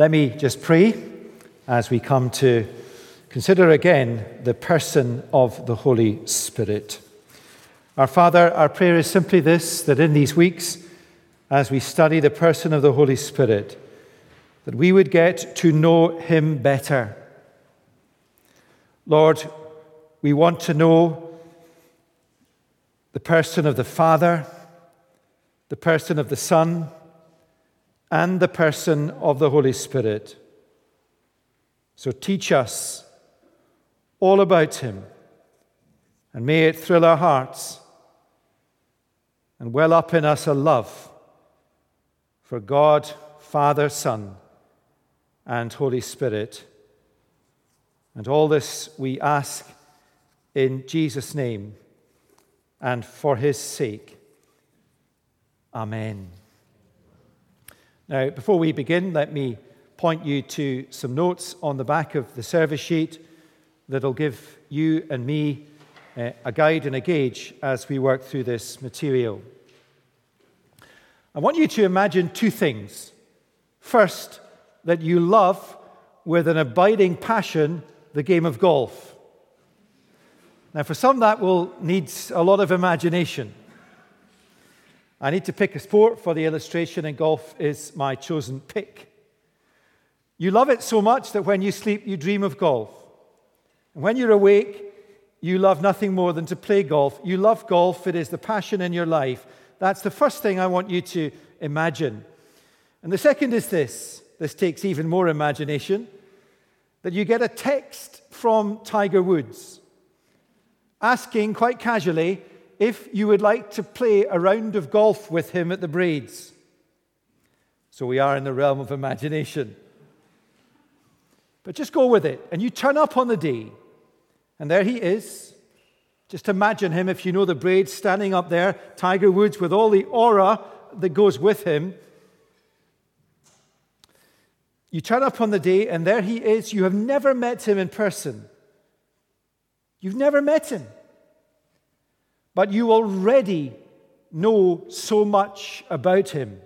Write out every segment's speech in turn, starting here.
Let me just pray as we come to consider again the person of the Holy Spirit. Our Father, our prayer is simply this that in these weeks, as we study the person of the Holy Spirit, that we would get to know him better. Lord, we want to know the person of the Father, the person of the Son, and the person of the Holy Spirit. So teach us all about him, and may it thrill our hearts and well up in us a love for God, Father, Son, and Holy Spirit. And all this we ask in Jesus' name and for his sake. Amen. Now, before we begin, let me point you to some notes on the back of the service sheet that'll give you and me uh, a guide and a gauge as we work through this material. I want you to imagine two things. First, that you love with an abiding passion the game of golf. Now, for some, that will need a lot of imagination. I need to pick a sport for the illustration, and golf is my chosen pick. You love it so much that when you sleep, you dream of golf. And when you're awake, you love nothing more than to play golf. You love golf, it is the passion in your life. That's the first thing I want you to imagine. And the second is this this takes even more imagination that you get a text from Tiger Woods asking quite casually, if you would like to play a round of golf with him at the Braids. So we are in the realm of imagination. But just go with it. And you turn up on the day, and there he is. Just imagine him, if you know the Braids, standing up there, Tiger Woods, with all the aura that goes with him. You turn up on the day, and there he is. You have never met him in person. You've never met him but you already know so much about him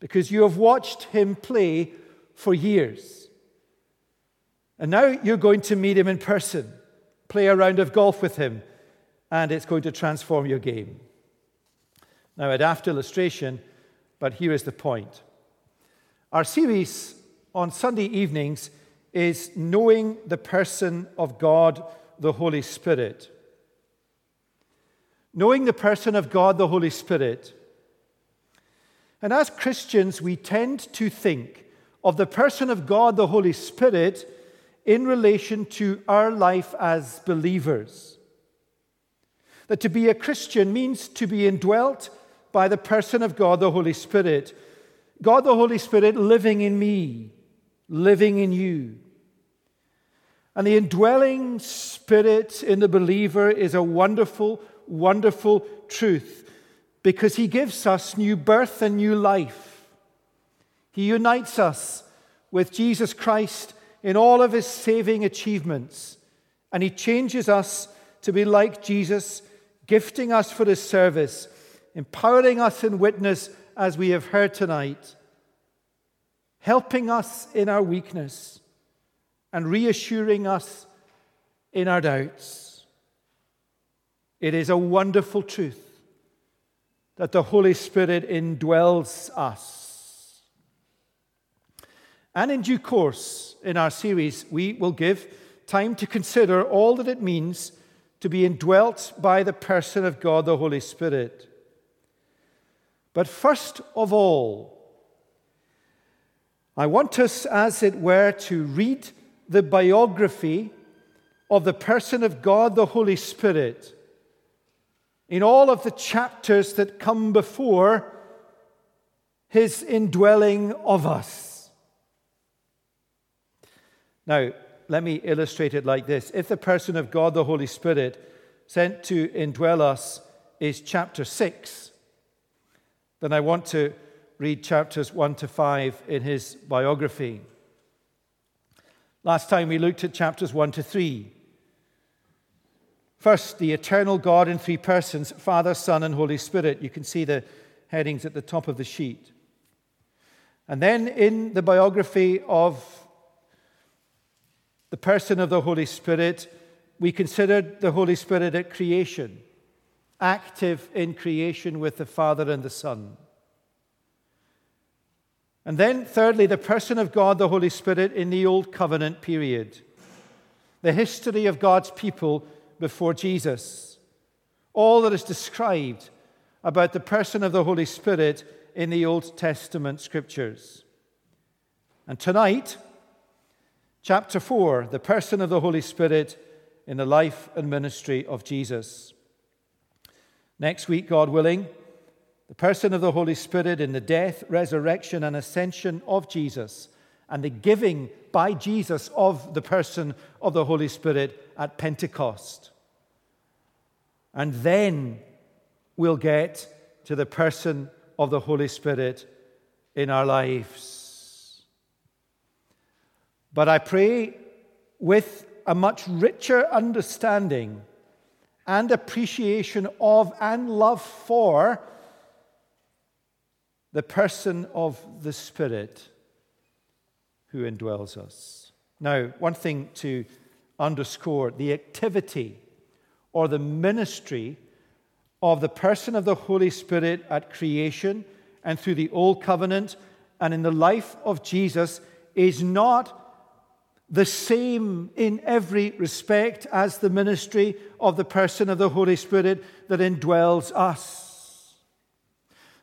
because you have watched him play for years. And now you're going to meet him in person, play a round of golf with him, and it's going to transform your game. Now, a daft illustration, but here is the point. Our series on Sunday evenings is Knowing the Person of God, the Holy Spirit knowing the person of God, the Holy Spirit. And as Christians, we tend to think of the person of God, the Holy Spirit, in relation to our life as believers. That to be a Christian means to be indwelt by the person of God, the Holy Spirit. God, the Holy Spirit, living in me, living in you. And the indwelling spirit in the believer is a wonderful, wonderful truth because he gives us new birth and new life. He unites us with Jesus Christ in all of his saving achievements, and he changes us to be like Jesus, gifting us for his service, empowering us in witness as we have heard tonight, helping us in our weakness, and reassuring us in our doubts. It is a wonderful truth that the Holy Spirit indwells us. And in due course, in our series, we will give time to consider all that it means to be indwelt by the person of God, the Holy Spirit. But first of all, I want us, as it were, to read the biography of the person of God, the Holy Spirit in all of the chapters that come before his indwelling of us. Now, let me illustrate it like this. If the person of God, the Holy Spirit, sent to indwell us is chapter 6, then I want to read chapters 1 to 5 in his biography. Last time we looked at chapters 1 to 3. First, the eternal God in three persons Father, Son, and Holy Spirit. You can see the headings at the top of the sheet. And then in the biography of the person of the Holy Spirit, we considered the Holy Spirit at creation, active in creation with the Father and the Son. And then, thirdly, the person of God, the Holy Spirit, in the Old Covenant period, the history of God's people before Jesus, all that is described about the person of the Holy Spirit in the Old Testament scriptures. And tonight, chapter 4, the person of the Holy Spirit in the life and ministry of Jesus. Next week, God willing, the person of the Holy Spirit in the death, resurrection, and ascension of Jesus, and the giving by Jesus of the person of the Holy Spirit at Pentecost. And then we'll get to the person of the Holy Spirit in our lives. But I pray with a much richer understanding and appreciation of and love for the person of the Spirit who indwells us. Now, one thing to underscore the activity or the ministry of the person of the Holy Spirit at creation and through the Old Covenant and in the life of Jesus is not the same in every respect as the ministry of the person of the Holy Spirit that indwells us.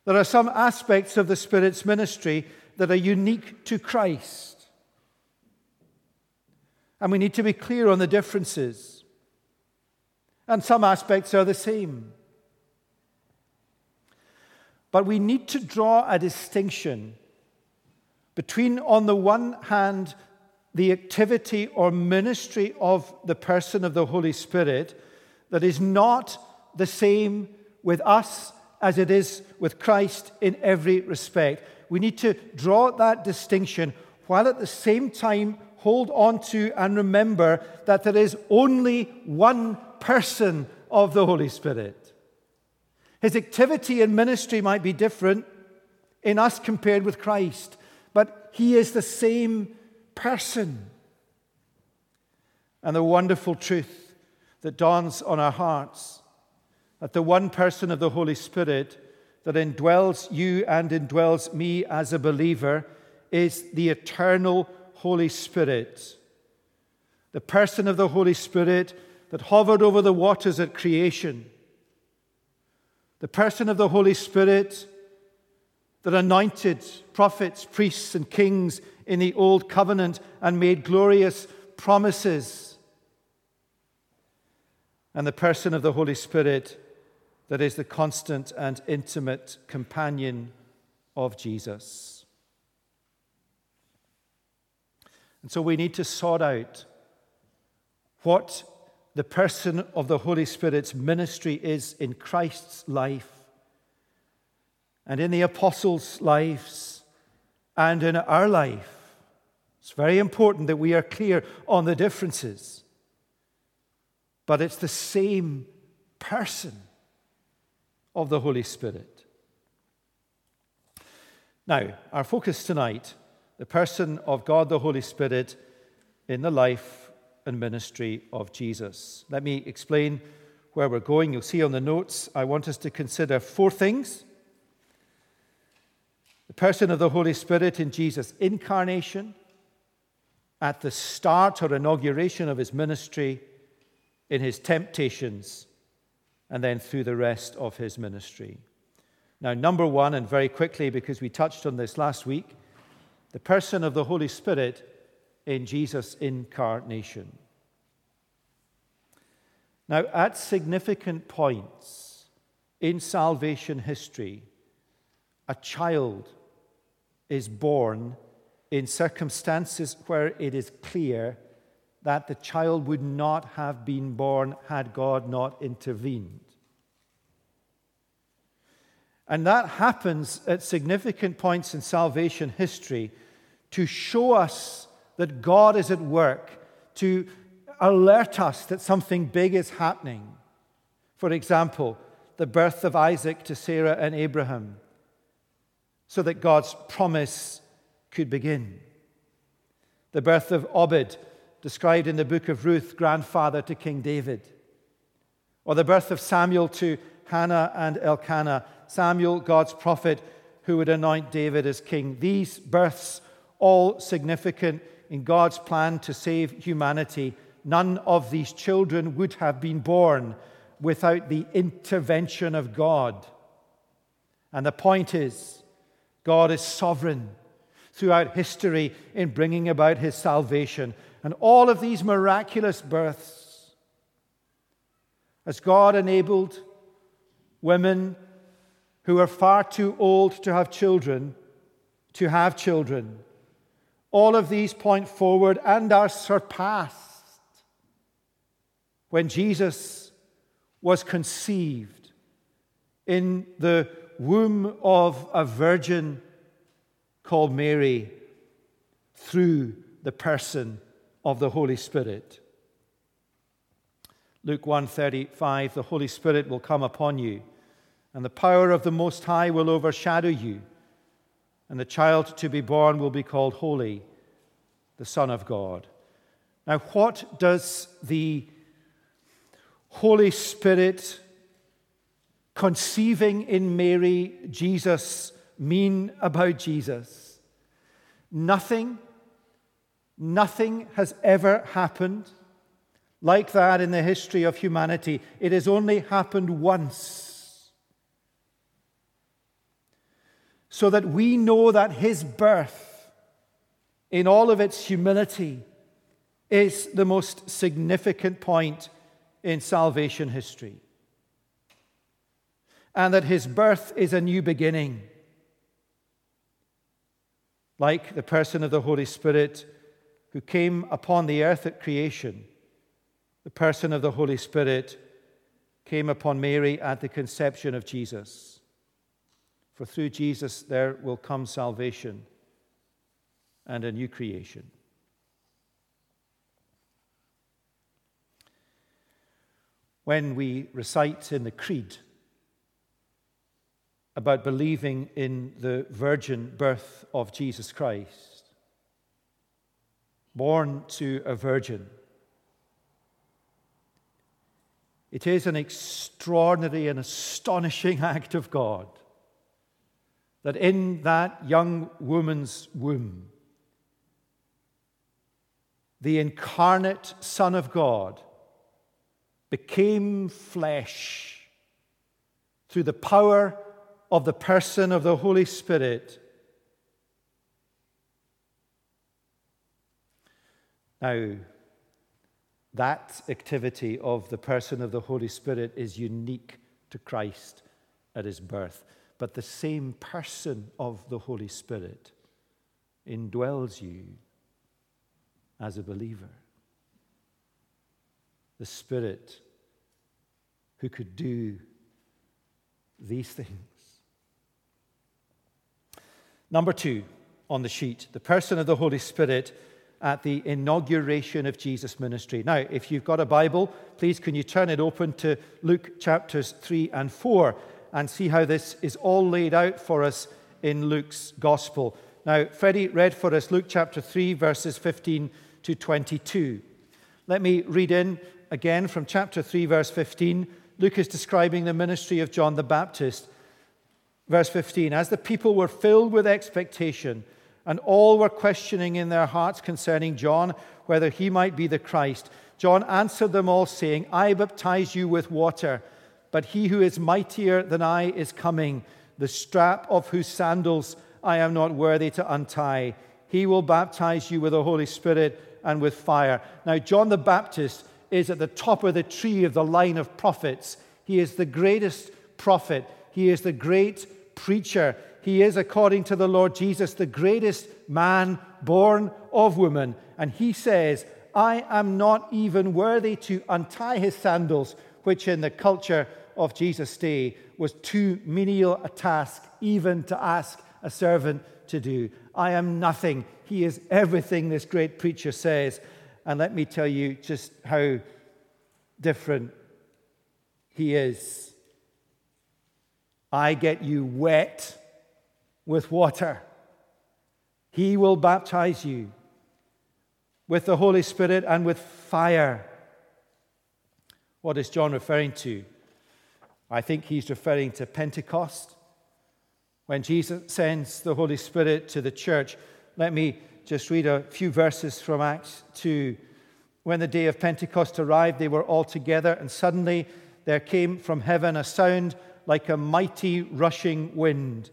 There are some aspects of the Spirit's ministry that are unique to Christ. And we need to be clear on the differences. And some aspects are the same. But we need to draw a distinction between, on the one hand, the activity or ministry of the person of the Holy Spirit that is not the same with us as it is with Christ in every respect. We need to draw that distinction while at the same time hold on to and remember that there is only one person of the Holy Spirit. His activity and ministry might be different in us compared with Christ, but he is the same person. And the wonderful truth that dawns on our hearts that the one person of the Holy Spirit that indwells you and indwells me as a believer is the eternal Holy Spirit. The person of the Holy Spirit that hovered over the waters at creation. The person of the Holy Spirit that anointed prophets, priests, and kings in the Old Covenant and made glorious promises. And the person of the Holy Spirit that is the constant and intimate companion of Jesus. And so we need to sort out what the person of the Holy Spirit's ministry is in Christ's life and in the apostles' lives and in our life. It's very important that we are clear on the differences. But it's the same person of the Holy Spirit. Now, our focus tonight the person of God the Holy Spirit in the life and ministry of Jesus. Let me explain where we're going. You'll see on the notes, I want us to consider four things the person of the Holy Spirit in Jesus' incarnation, at the start or inauguration of his ministry, in his temptations, and then through the rest of his ministry. Now, number one, and very quickly, because we touched on this last week, the person of the Holy Spirit in Jesus' incarnation. Now, at significant points in salvation history, a child is born in circumstances where it is clear that the child would not have been born had God not intervened. And that happens at significant points in salvation history to show us that God is at work, to alert us that something big is happening. For example, the birth of Isaac to Sarah and Abraham, so that God's promise could begin. The birth of Obed, described in the book of Ruth, grandfather to King David. Or the birth of Samuel to Hannah and Elkanah, Samuel, God's prophet, who would anoint David as king. These births, all significant in God's plan to save humanity. None of these children would have been born without the intervention of God. And the point is, God is sovereign throughout history in bringing about his salvation. And all of these miraculous births, as God enabled women who are far too old to have children to have children, all of these point forward and are surpassed when Jesus was conceived in the womb of a virgin called Mary through the person of the Holy Spirit. Luke 1:35 the Holy Spirit will come upon you and the power of the most high will overshadow you and the child to be born will be called holy the son of God. Now what does the Holy Spirit conceiving in Mary Jesus mean about Jesus? Nothing, nothing has ever happened like that in the history of humanity. It has only happened once. So that we know that his birth, in all of its humility, is the most significant point in salvation history and that his birth is a new beginning. Like the person of the Holy Spirit who came upon the earth at creation, the person of the Holy Spirit came upon Mary at the conception of Jesus. For through Jesus there will come salvation and a new creation. When we recite in the Creed, about believing in the virgin birth of Jesus Christ, born to a virgin. It is an extraordinary and astonishing act of God that in that young woman's womb, the incarnate Son of God became flesh through the power of the person of the Holy Spirit. Now, that activity of the person of the Holy Spirit is unique to Christ at his birth. But the same person of the Holy Spirit indwells you as a believer. The Spirit who could do these things. Number two on the sheet the person of the Holy Spirit at the inauguration of Jesus' ministry. Now, if you've got a Bible, please can you turn it open to Luke chapters 3 and 4 and see how this is all laid out for us in Luke's gospel. Now, Freddie read for us Luke chapter 3, verses 15 to 22. Let me read in again from chapter 3, verse 15. Luke is describing the ministry of John the Baptist. Verse 15 As the people were filled with expectation, and all were questioning in their hearts concerning John whether he might be the Christ, John answered them all, saying, I baptize you with water, but he who is mightier than I is coming, the strap of whose sandals I am not worthy to untie. He will baptize you with the Holy Spirit and with fire. Now, John the Baptist is at the top of the tree of the line of prophets. He is the greatest prophet, he is the great preacher. He is, according to the Lord Jesus, the greatest man born of woman. And he says, I am not even worthy to untie his sandals, which in the culture of Jesus' day was too menial a task even to ask a servant to do. I am nothing. He is everything, this great preacher says. And let me tell you just how different he is I get you wet with water. He will baptize you with the Holy Spirit and with fire. What is John referring to? I think he's referring to Pentecost. When Jesus sends the Holy Spirit to the church, let me just read a few verses from Acts 2. When the day of Pentecost arrived, they were all together, and suddenly there came from heaven a sound like a mighty rushing wind,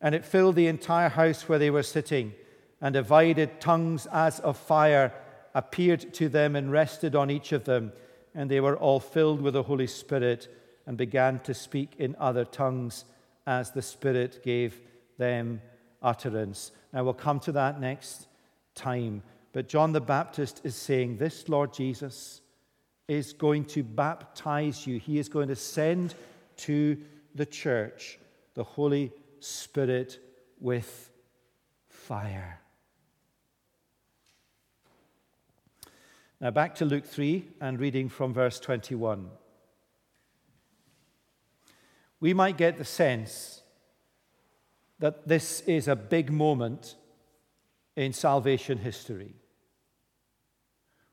and it filled the entire house where they were sitting, and divided tongues as of fire appeared to them and rested on each of them, and they were all filled with the Holy Spirit and began to speak in other tongues as the Spirit gave them utterance. Now we'll come to that next time. But John the Baptist is saying, This Lord Jesus is going to baptize you. He is going to send to the church the Holy Spirit with fire. Now back to Luke 3 and reading from verse 21. We might get the sense that this is a big moment in salvation history.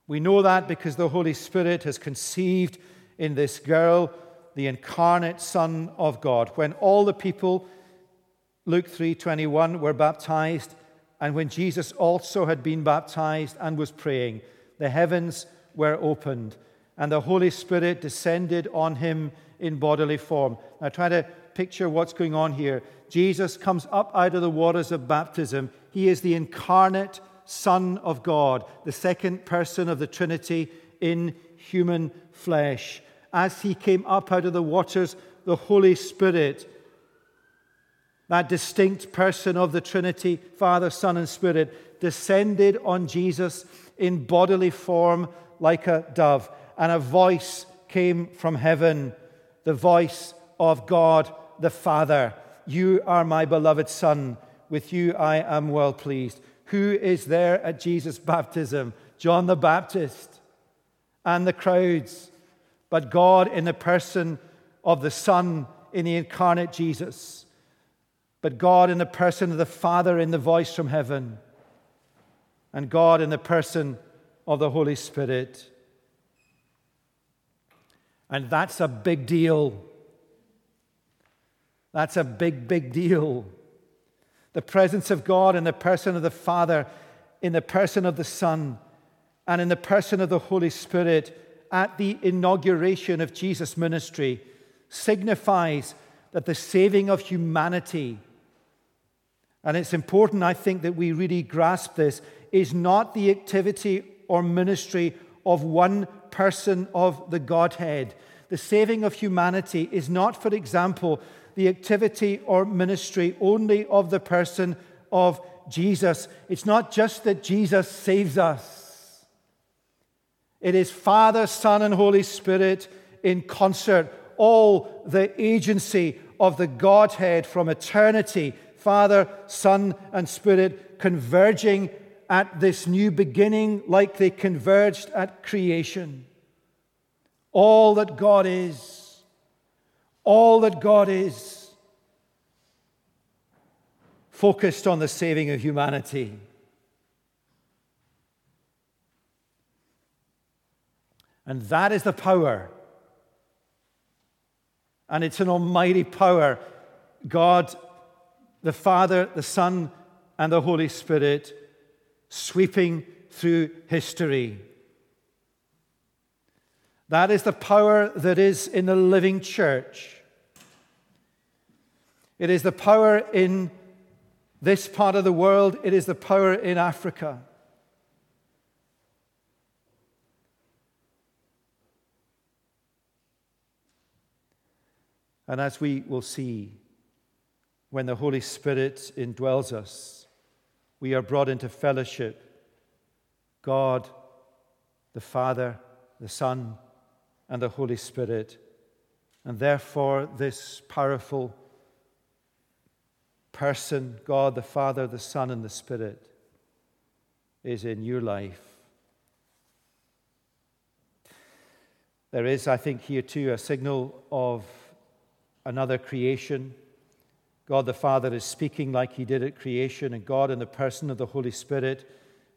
We know that because the Holy Spirit has conceived in this girl the incarnate Son of God. When all the people, Luke 3:21, were baptized, and when Jesus also had been baptized and was praying, the heavens were opened, and the Holy Spirit descended on him in bodily form. Now try to picture what's going on here. Jesus comes up out of the waters of baptism. He is the incarnate Son of God, the second person of the Trinity in human flesh. As he came up out of the waters, the Holy Spirit, that distinct person of the Trinity, Father, Son, and Spirit, descended on Jesus in bodily form like a dove, and a voice came from heaven the voice of God the Father. You are my beloved Son. With you I am well pleased. Who is there at Jesus' baptism? John the Baptist and the crowds. But God in the person of the Son in the incarnate Jesus. But God in the person of the Father in the voice from heaven. And God in the person of the Holy Spirit. And that's a big deal. That's a big, big deal. The presence of God in the person of the Father, in the person of the Son, and in the person of the Holy Spirit at the inauguration of Jesus' ministry signifies that the saving of humanity, and it's important, I think, that we really grasp this, is not the activity or ministry of one person of the Godhead. The saving of humanity is not, for example, the activity or ministry only of the person of Jesus. It's not just that Jesus saves us, it is Father, Son, and Holy Spirit in concert, all the agency of the Godhead from eternity, Father, Son, and Spirit converging at this new beginning like they converged at creation. All that God is, all that God is, focused on the saving of humanity. And that is the power. And it's an almighty power. God, the Father, the Son, and the Holy Spirit sweeping through history. That is the power that is in the living church. It is the power in this part of the world, it is the power in Africa. And as we will see, when the Holy Spirit indwells us, we are brought into fellowship. God, the Father, the Son, and the Holy Spirit. And therefore, this powerful person, God the Father, the Son, and the Spirit, is in your life. There is, I think, here too a signal of another creation. God the Father is speaking like he did at creation, and God, in the person of the Holy Spirit,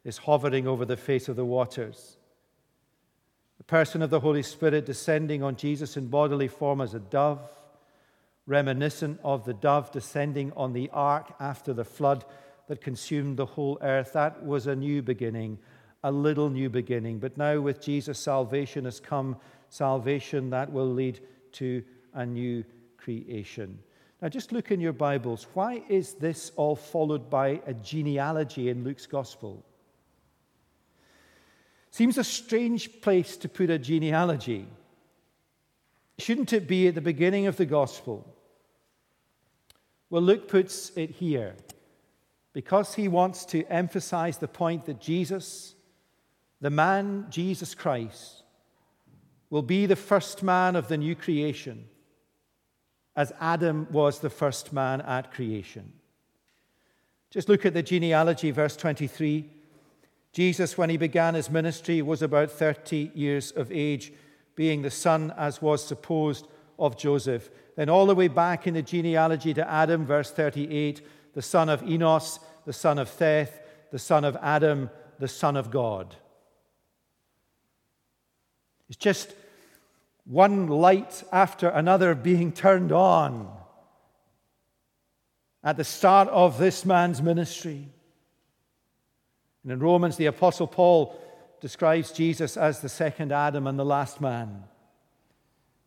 is hovering over the face of the waters. The person of the Holy Spirit descending on Jesus in bodily form as a dove, reminiscent of the dove descending on the ark after the flood that consumed the whole earth. That was a new beginning, a little new beginning. But now, with Jesus, salvation has come, salvation that will lead to a new creation. Now, just look in your Bibles. Why is this all followed by a genealogy in Luke's Gospel? Seems a strange place to put a genealogy. Shouldn't it be at the beginning of the Gospel? Well, Luke puts it here because he wants to emphasize the point that Jesus, the man Jesus Christ, will be the first man of the new creation as Adam was the first man at creation. Just look at the genealogy, verse 23. Jesus, when he began his ministry, was about 30 years of age, being the son, as was supposed, of Joseph. Then, all the way back in the genealogy to Adam, verse 38, the son of Enos, the son of Seth, the son of Adam, the son of God. It's just one light after another being turned on at the start of this man's ministry. And in Romans, the Apostle Paul describes Jesus as the second Adam and the last man,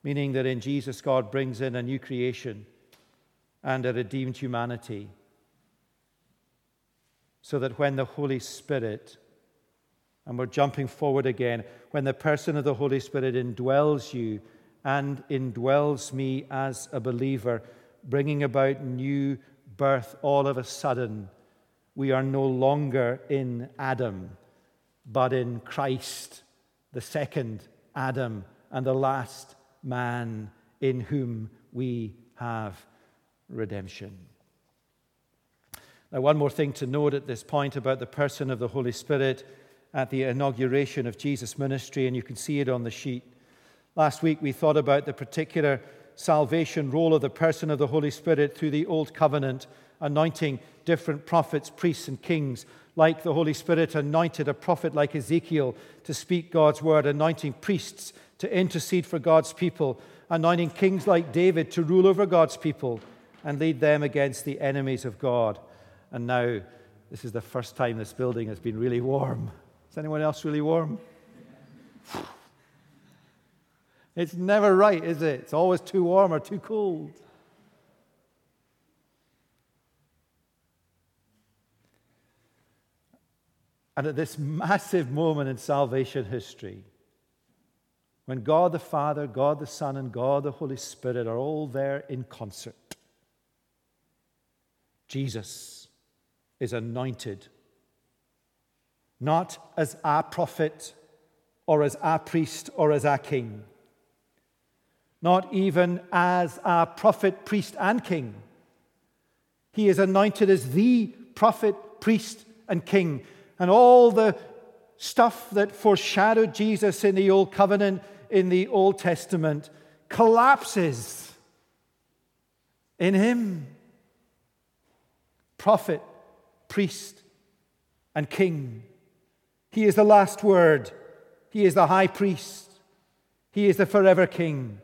meaning that in Jesus, God brings in a new creation and a redeemed humanity, so that when the Holy Spirit and we're jumping forward again. When the person of the Holy Spirit indwells you and indwells me as a believer, bringing about new birth all of a sudden, we are no longer in Adam, but in Christ, the second Adam and the last man in whom we have redemption. Now, one more thing to note at this point about the person of the Holy Spirit at the inauguration of Jesus' ministry, and you can see it on the sheet. Last week, we thought about the particular salvation role of the person of the Holy Spirit through the Old Covenant, anointing different prophets, priests, and kings. Like the Holy Spirit anointed a prophet like Ezekiel to speak God's word, anointing priests to intercede for God's people, anointing kings like David to rule over God's people and lead them against the enemies of God. And now, this is the first time this building has been really warm. Is anyone else really warm? It's never right, is it? It's always too warm or too cold. And at this massive moment in salvation history, when God the Father, God the Son, and God the Holy Spirit are all there in concert, Jesus is anointed not as our prophet or as our priest or as our king, not even as our prophet, priest, and king. He is anointed as the prophet, priest, and king. And all the stuff that foreshadowed Jesus in the Old Covenant, in the Old Testament, collapses in him. Prophet, priest, and king. He is the last word. He is the high priest. He is the forever king.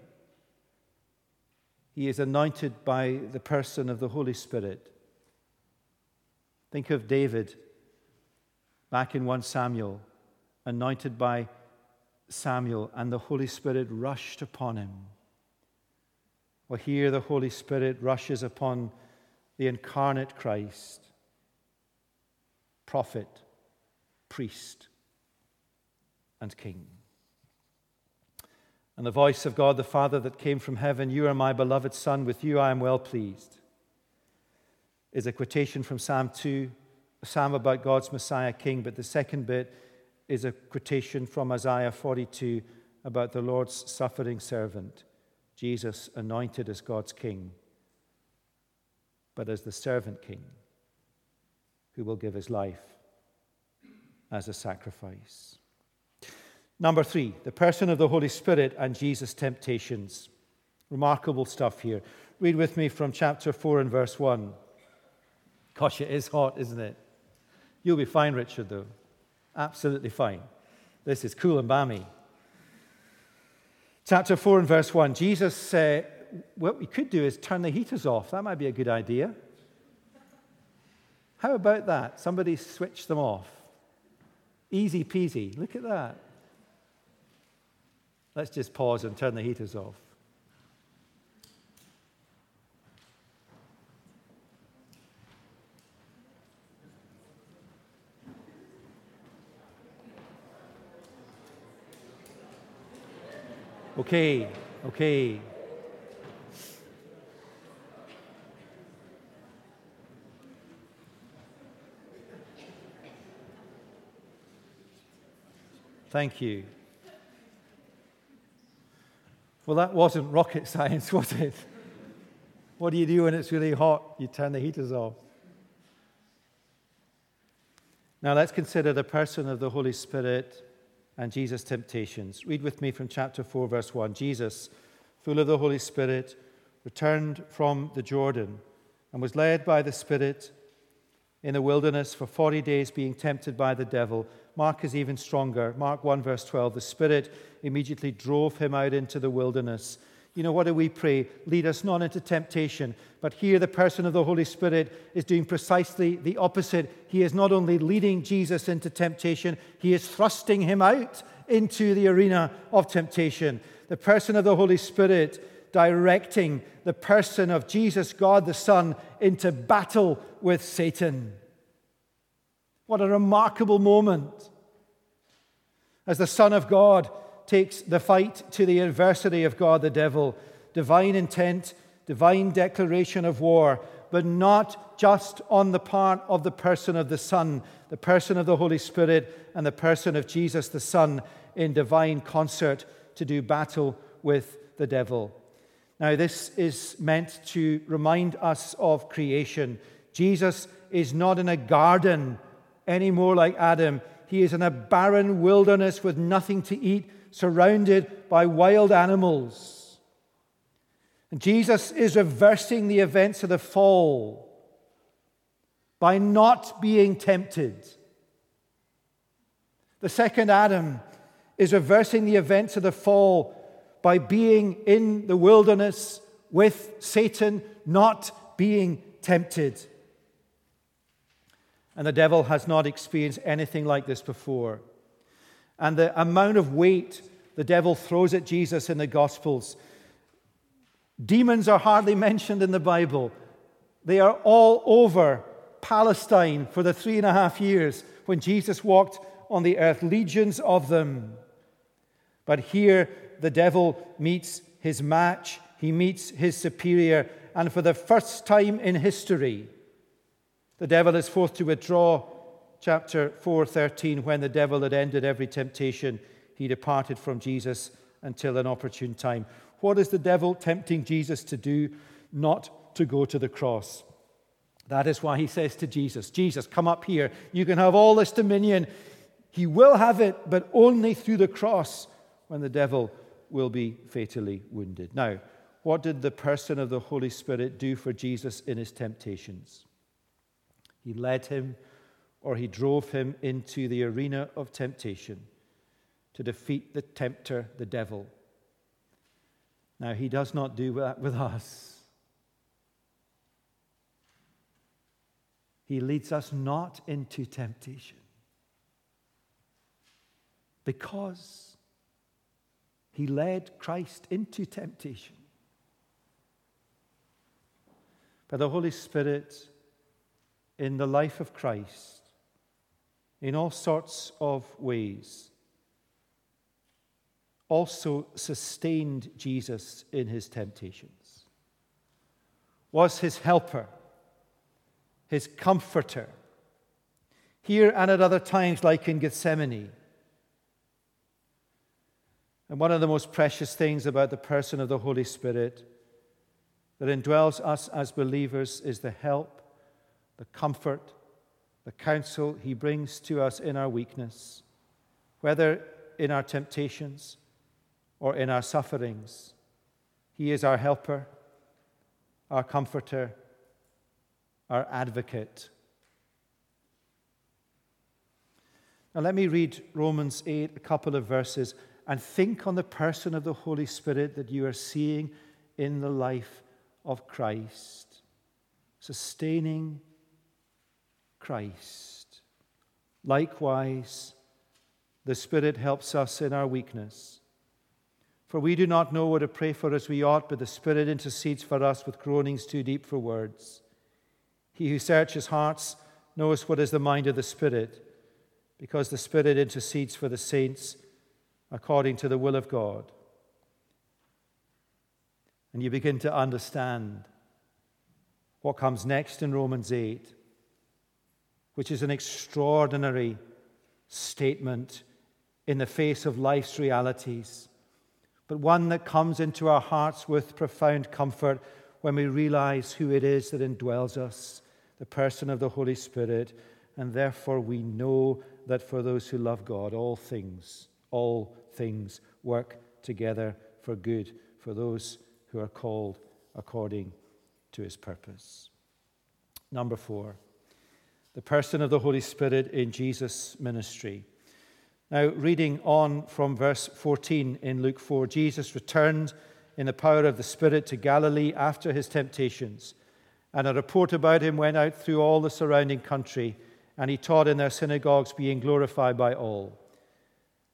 He is anointed by the person of the Holy Spirit. Think of David back in 1 Samuel, anointed by Samuel, and the Holy Spirit rushed upon him. Well, here the Holy Spirit rushes upon the incarnate Christ, prophet priest, and king. And the voice of God the Father that came from heaven, You are my beloved Son, with you I am well pleased, is a quotation from Psalm 2, a psalm about God's Messiah King, but the second bit is a quotation from Isaiah 42 about the Lord's suffering servant, Jesus anointed as God's King, but as the servant King who will give his life as a sacrifice. Number three, the person of the Holy Spirit and Jesus' temptations. Remarkable stuff here. Read with me from chapter 4 and verse 1. Gosh, it is hot, isn't it? You'll be fine, Richard, though. Absolutely fine. This is cool and balmy. Chapter 4 and verse 1. Jesus said, What we could do is turn the heaters off. That might be a good idea. How about that? Somebody switch them off. Easy peasy. Look at that. Let's just pause and turn the heaters off. Okay, okay. Thank you. Well, that wasn't rocket science, was it? What do you do when it's really hot? You turn the heaters off. Now, let's consider the person of the Holy Spirit and Jesus' temptations. Read with me from chapter 4, verse 1. Jesus, full of the Holy Spirit, returned from the Jordan and was led by the Spirit in the wilderness for 40 days, being tempted by the devil. Mark is even stronger. Mark 1, verse 12. The Spirit immediately drove him out into the wilderness. You know, what do we pray? Lead us not into temptation. But here, the person of the Holy Spirit is doing precisely the opposite. He is not only leading Jesus into temptation, he is thrusting him out into the arena of temptation. The person of the Holy Spirit directing the person of Jesus, God the Son, into battle with Satan. What a remarkable moment as the Son of God takes the fight to the adversary of God, the devil. Divine intent, divine declaration of war, but not just on the part of the person of the Son, the person of the Holy Spirit, and the person of Jesus the Son in divine concert to do battle with the devil. Now, this is meant to remind us of creation. Jesus is not in a garden any more like Adam. He is in a barren wilderness with nothing to eat, surrounded by wild animals. And Jesus is reversing the events of the fall by not being tempted. The second Adam is reversing the events of the fall by being in the wilderness with Satan, not being tempted. And the devil has not experienced anything like this before. And the amount of weight the devil throws at Jesus in the Gospels. Demons are hardly mentioned in the Bible. They are all over Palestine for the three and a half years when Jesus walked on the earth, legions of them. But here, the devil meets his match, he meets his superior, and for the first time in history, the devil is forced to withdraw. Chapter 4:13 when the devil had ended every temptation, he departed from Jesus until an opportune time. What is the devil tempting Jesus to do? Not to go to the cross. That is why he says to Jesus, Jesus, come up here. You can have all this dominion. He will have it, but only through the cross when the devil will be fatally wounded. Now, what did the person of the Holy Spirit do for Jesus in his temptations? He led him or he drove him into the arena of temptation to defeat the tempter, the devil. Now, he does not do that with us. He leads us not into temptation because he led Christ into temptation. By the Holy Spirit, in the life of Christ in all sorts of ways, also sustained Jesus in his temptations, was his helper, his comforter, here and at other times, like in Gethsemane. And one of the most precious things about the person of the Holy Spirit that indwells us as believers is the help the comfort, the counsel he brings to us in our weakness, whether in our temptations or in our sufferings. He is our helper, our comforter, our advocate. Now, let me read Romans 8, a couple of verses, and think on the person of the Holy Spirit that you are seeing in the life of Christ, sustaining Christ. Likewise, the Spirit helps us in our weakness. For we do not know what to pray for as we ought, but the Spirit intercedes for us with groanings too deep for words. He who searches hearts knows what is the mind of the Spirit, because the Spirit intercedes for the saints according to the will of God. And you begin to understand what comes next in Romans 8, which is an extraordinary statement in the face of life's realities but one that comes into our hearts with profound comfort when we realize who it is that indwells us, the person of the Holy Spirit, and therefore we know that for those who love God, all things, all things work together for good for those who are called according to his purpose. Number four, the person of the Holy Spirit in Jesus' ministry. Now, reading on from verse 14 in Luke 4, Jesus returned in the power of the Spirit to Galilee after his temptations. And a report about him went out through all the surrounding country, and he taught in their synagogues, being glorified by all.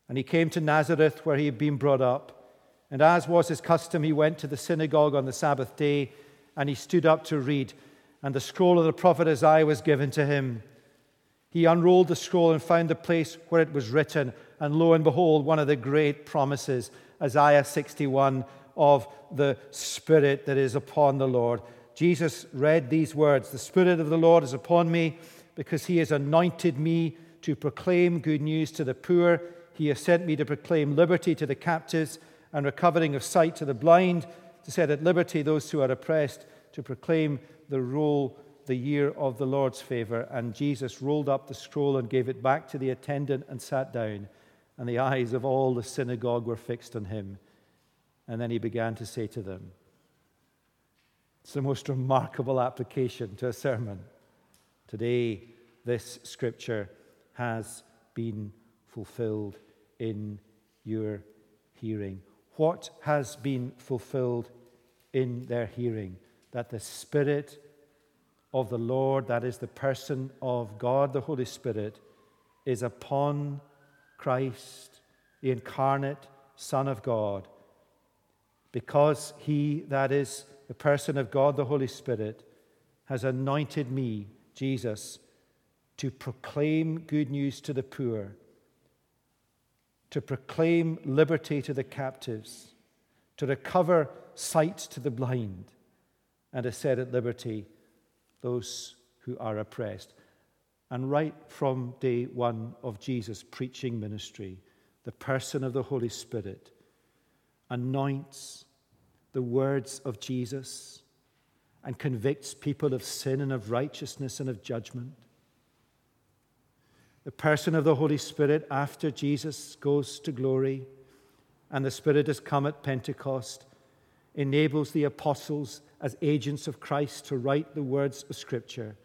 And he came to Nazareth, where he had been brought up. And as was his custom, he went to the synagogue on the Sabbath day, and he stood up to read. And the scroll of the prophet Isaiah was given to him. He unrolled the scroll and found the place where it was written. And lo and behold, one of the great promises, Isaiah 61, of the Spirit that is upon the Lord. Jesus read these words The Spirit of the Lord is upon me because he has anointed me to proclaim good news to the poor. He has sent me to proclaim liberty to the captives and recovering of sight to the blind, to set at liberty those who are oppressed, to proclaim the roll the year of the Lord's favor. And Jesus rolled up the scroll and gave it back to the attendant and sat down. And the eyes of all the synagogue were fixed on him. And then he began to say to them, It's the most remarkable application to a sermon. Today, this scripture has been fulfilled in your hearing. What has been fulfilled in their hearing? That the Spirit of the Lord, that is the person of God the Holy Spirit, is upon Christ, the incarnate Son of God, because he, that is the person of God the Holy Spirit, has anointed me, Jesus, to proclaim good news to the poor, to proclaim liberty to the captives, to recover sight to the blind, and to set at liberty those who are oppressed. And right from day one of Jesus' preaching ministry, the person of the Holy Spirit anoints the words of Jesus and convicts people of sin and of righteousness and of judgment. The person of the Holy Spirit, after Jesus goes to glory and the Spirit has come at Pentecost, enables the apostles as agents of Christ to write the words of Scripture.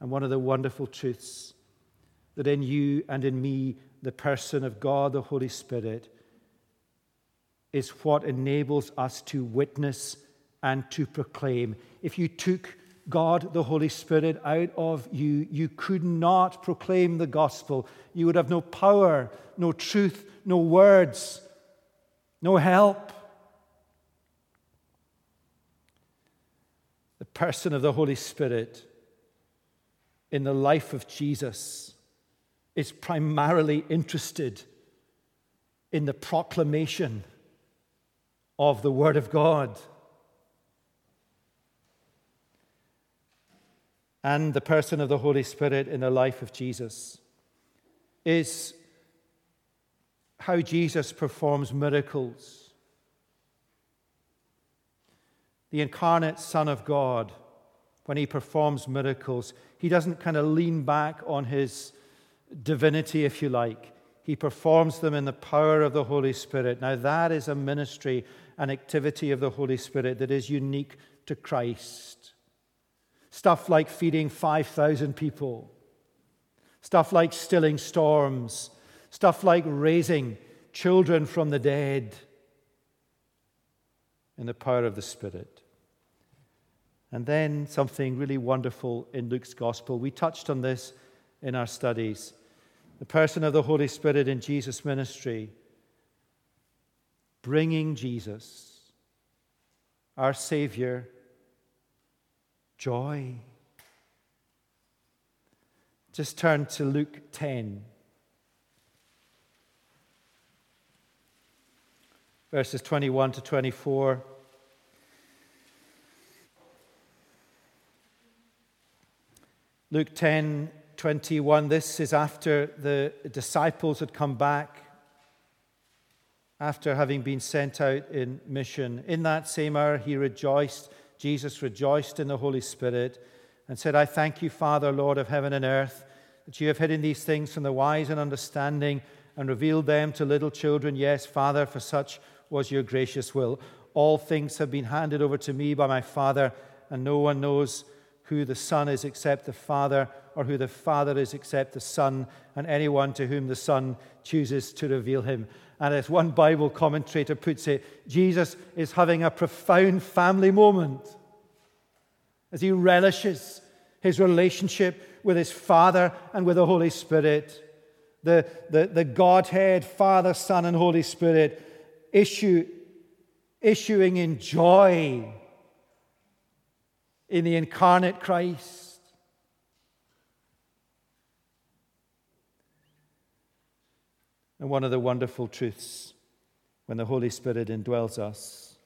And one of the wonderful truths that in you and in me, the person of God, the Holy Spirit, is what enables us to witness and to proclaim. If you took God, the Holy Spirit, out of you, you could not proclaim the gospel. You would have no power, no truth, no words, no help. Person of the Holy Spirit in the life of Jesus is primarily interested in the proclamation of the Word of God. And the person of the Holy Spirit in the life of Jesus is how Jesus performs miracles the incarnate Son of God, when he performs miracles, he doesn't kind of lean back on his divinity, if you like. He performs them in the power of the Holy Spirit. Now, that is a ministry, an activity of the Holy Spirit that is unique to Christ. Stuff like feeding 5,000 people, stuff like stilling storms, stuff like raising children from the dead in the power of the Spirit. And then something really wonderful in Luke's gospel. We touched on this in our studies. The person of the Holy Spirit in Jesus' ministry, bringing Jesus, our Savior, joy. Just turn to Luke 10. Verses 21 to 24. Luke 10 21, this is after the disciples had come back, after having been sent out in mission. In that same hour, he rejoiced, Jesus rejoiced in the Holy Spirit, and said, I thank you, Father, Lord of heaven and earth, that you have hidden these things from the wise and understanding and revealed them to little children. Yes, Father, for such was your gracious will. All things have been handed over to me by my Father, and no one knows who the Son is except the Father, or who the Father is except the Son, and anyone to whom the Son chooses to reveal him. And as one Bible commentator puts it, Jesus is having a profound family moment as he relishes his relationship with his Father and with the Holy Spirit. The, the, the Godhead, Father, Son, and Holy Spirit issue, issuing in joy in the incarnate Christ. And one of the wonderful truths when the Holy Spirit indwells us,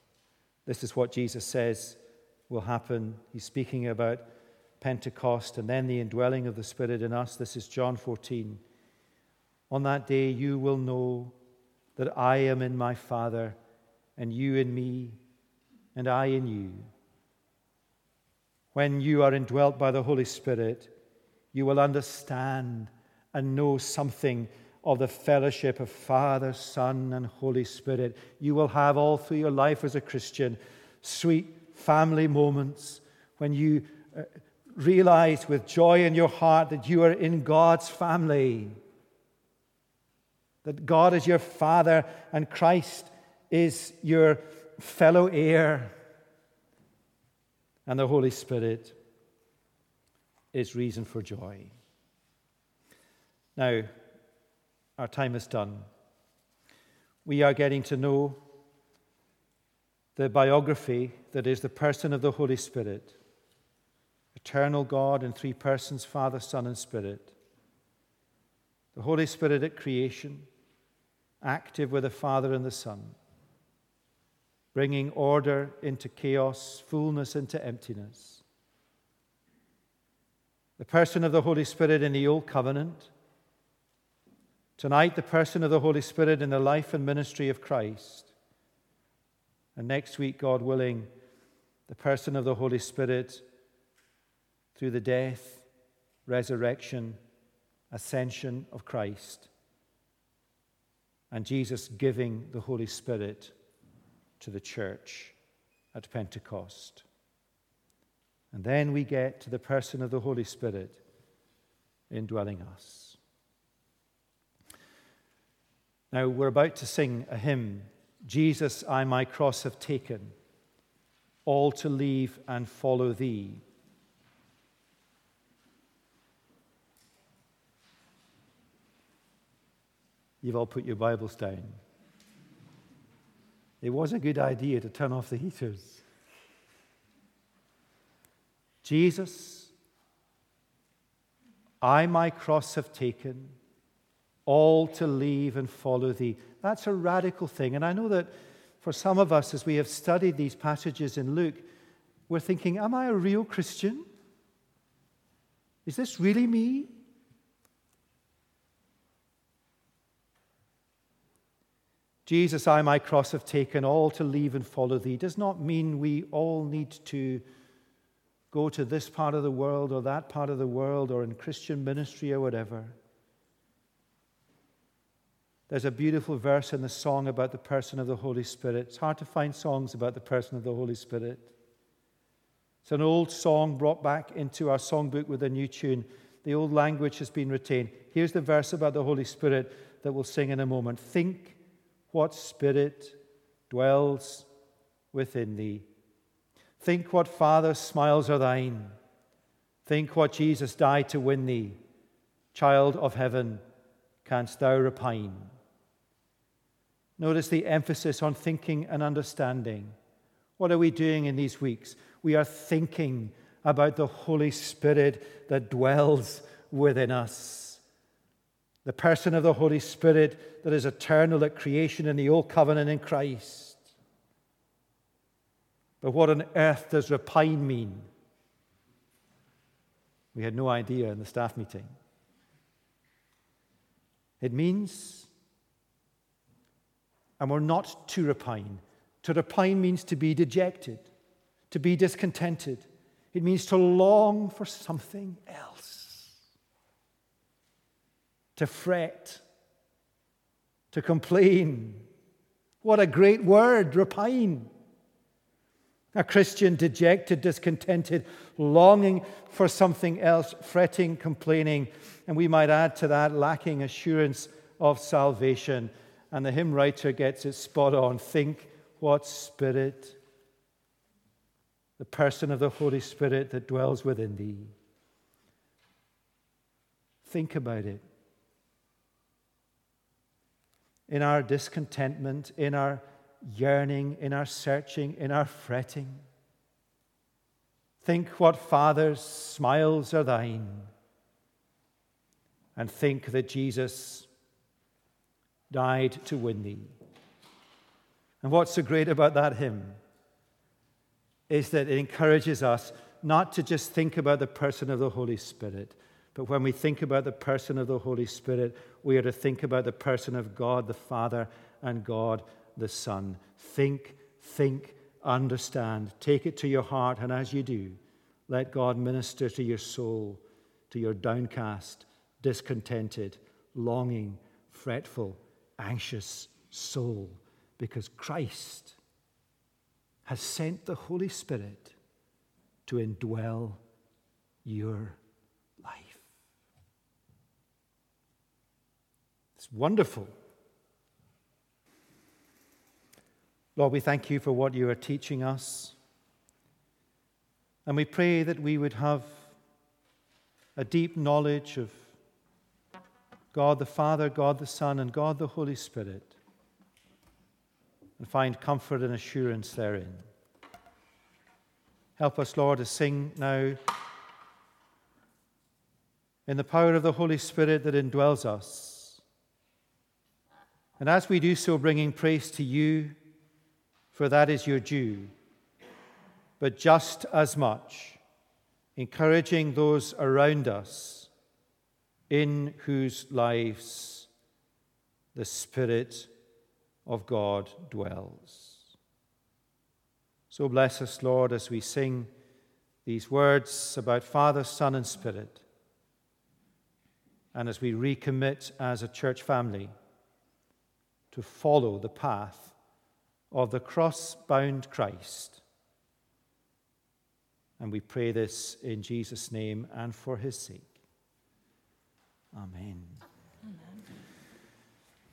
this is what Jesus says will happen. He's speaking about Pentecost and then the indwelling of the Spirit in us. This is John 14. On that day, you will know that I am in my Father, and you in me, and I in you when you are indwelt by the Holy Spirit, you will understand and know something of the fellowship of Father, Son, and Holy Spirit. You will have all through your life as a Christian sweet family moments when you uh, realize with joy in your heart that you are in God's family, that God is your Father and Christ is your fellow heir and the Holy Spirit is reason for joy. Now, our time is done. We are getting to know the biography that is the person of the Holy Spirit, eternal God in three persons Father, Son, and Spirit. The Holy Spirit at creation, active with the Father and the Son bringing order into chaos, fullness into emptiness. The person of the Holy Spirit in the Old Covenant. Tonight, the person of the Holy Spirit in the life and ministry of Christ. And next week, God willing, the person of the Holy Spirit through the death, resurrection, ascension of Christ. And Jesus giving the Holy Spirit to the church at Pentecost. And then we get to the person of the Holy Spirit indwelling us. Now, we're about to sing a hymn Jesus, I my cross have taken, all to leave and follow thee. You've all put your Bibles down it was a good idea to turn off the heaters. Jesus, I my cross have taken, all to leave and follow thee. That's a radical thing. And I know that for some of us, as we have studied these passages in Luke, we're thinking, Am I a real Christian? Is this really me? Jesus, I my cross have taken, all to leave and follow thee, does not mean we all need to go to this part of the world or that part of the world or in Christian ministry or whatever. There's a beautiful verse in the song about the person of the Holy Spirit. It's hard to find songs about the person of the Holy Spirit. It's an old song brought back into our songbook with a new tune. The old language has been retained. Here's the verse about the Holy Spirit that we'll sing in a moment. Think what spirit dwells within thee. Think what Father's smiles are thine. Think what Jesus died to win thee. Child of heaven, canst thou repine? Notice the emphasis on thinking and understanding. What are we doing in these weeks? We are thinking about the Holy Spirit that dwells within us. The person of the Holy Spirit that is eternal at creation in the Old Covenant in Christ. But what on earth does repine mean? We had no idea in the staff meeting. It means, and we're not to repine. To repine means to be dejected, to be discontented. It means to long for something else, to fret, to complain. What a great word, repine. A Christian dejected, discontented, longing for something else, fretting, complaining, and we might add to that lacking assurance of salvation. And the hymn writer gets it spot on. Think what spirit, the person of the Holy Spirit that dwells within thee. Think about it. In our discontentment, in our yearning, in our searching, in our fretting. Think what Father's smiles are thine, and think that Jesus died to win thee. And what's so great about that hymn is that it encourages us not to just think about the person of the Holy Spirit, but when we think about the person of the Holy Spirit, we are to think about the person of God the Father and God the Son. Think, think, understand. Take it to your heart, and as you do, let God minister to your soul, to your downcast, discontented, longing, fretful, anxious soul, because Christ has sent the Holy Spirit to indwell your life. Wonderful Lord, we thank you for what you are teaching us. And we pray that we would have a deep knowledge of God the Father, God the Son, and God the Holy Spirit, and find comfort and assurance therein. Help us, Lord, to sing now in the power of the Holy Spirit that indwells us. And as we do so, bringing praise to you for that is your due, but just as much encouraging those around us in whose lives the Spirit of God dwells. So bless us, Lord, as we sing these words about Father, Son, and Spirit, and as we recommit as a church family to follow the path of the cross bound Christ. And we pray this in Jesus' name and for his sake. Amen.